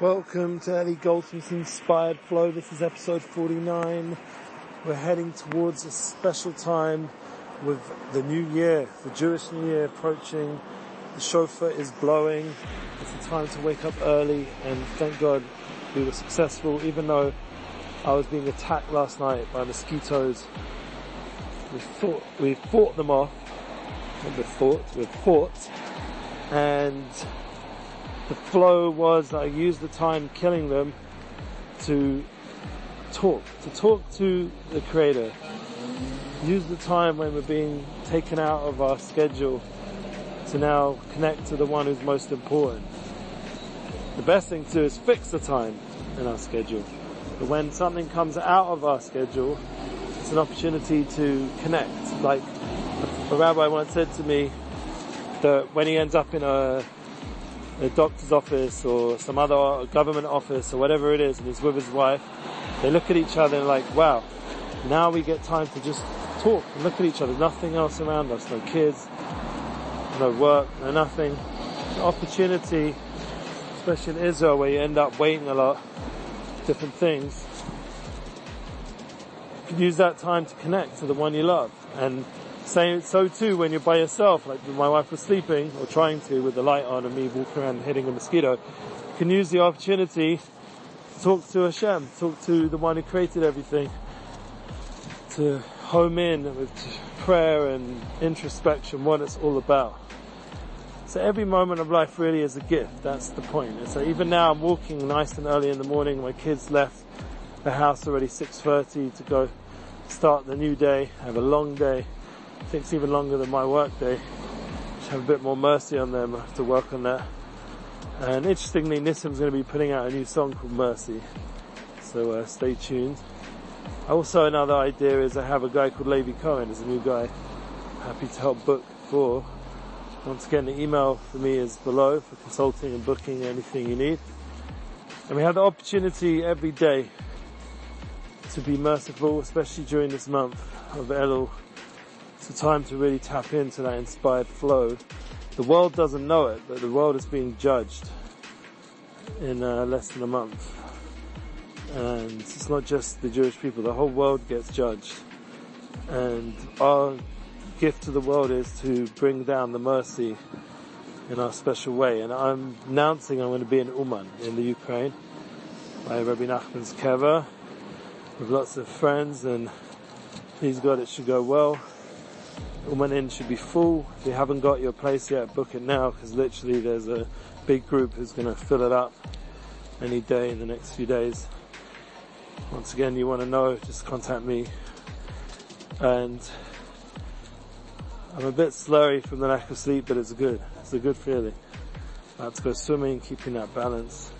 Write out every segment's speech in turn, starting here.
Welcome to Eli Goldsmith's Inspired Flow. This is episode 49. We're heading towards a special time with the new year, the Jewish New Year approaching. The shofar is blowing. It's the time to wake up early and thank God we were successful even though I was being attacked last night by mosquitoes. We fought, we fought them off. Not we fought, we fought. And the flow was I used the time killing them to talk, to talk to the creator. Use the time when we're being taken out of our schedule to now connect to the one who's most important. The best thing to do is fix the time in our schedule. But when something comes out of our schedule, it's an opportunity to connect. Like a rabbi once said to me that when he ends up in a a doctor's office or some other government office or whatever it is and he's with his wife, they look at each other and like, wow, now we get time to just talk and look at each other. Nothing else around us, no kids, no work, no nothing. An opportunity, especially in Israel where you end up waiting a lot, different things. You can use that time to connect to the one you love and same, so too when you're by yourself, like my wife was sleeping, or trying to with the light on and me walking around hitting a mosquito, you can use the opportunity to talk to Hashem, talk to the one who created everything, to home in with prayer and introspection, what it's all about. So every moment of life really is a gift, that's the point. And so even now I'm walking nice and early in the morning, my kids left the house already 6.30 to go start the new day, have a long day takes even longer than my work day. Should have a bit more mercy on them. I have to work on that. And interestingly, Nissim's going to be putting out a new song called Mercy. So uh, stay tuned. Also another idea is I have a guy called Levy Cohen, is a new guy. Happy to help book for. Once again, the email for me is below for consulting and booking anything you need. And we have the opportunity every day to be merciful, especially during this month of Elul it's a time to really tap into that inspired flow. The world doesn't know it, but the world is being judged in uh, less than a month. And it's not just the Jewish people, the whole world gets judged. And our gift to the world is to bring down the mercy in our special way. And I'm announcing I'm going to be in Uman in the Ukraine by Rabbi Nachman's Kever with lots of friends and please God it should go well. Uman Inn should be full. If you haven't got your place yet, book it now because literally there's a big group who's going to fill it up any day in the next few days. Once again, you want to know, just contact me. And I'm a bit slurry from the lack of sleep, but it's good. It's a good feeling. About to go swimming, keeping that balance.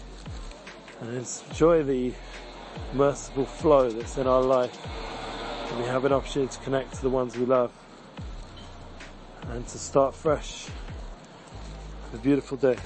And enjoy the merciful flow that's in our life. And we have an opportunity to connect to the ones we love and to start fresh. A beautiful day.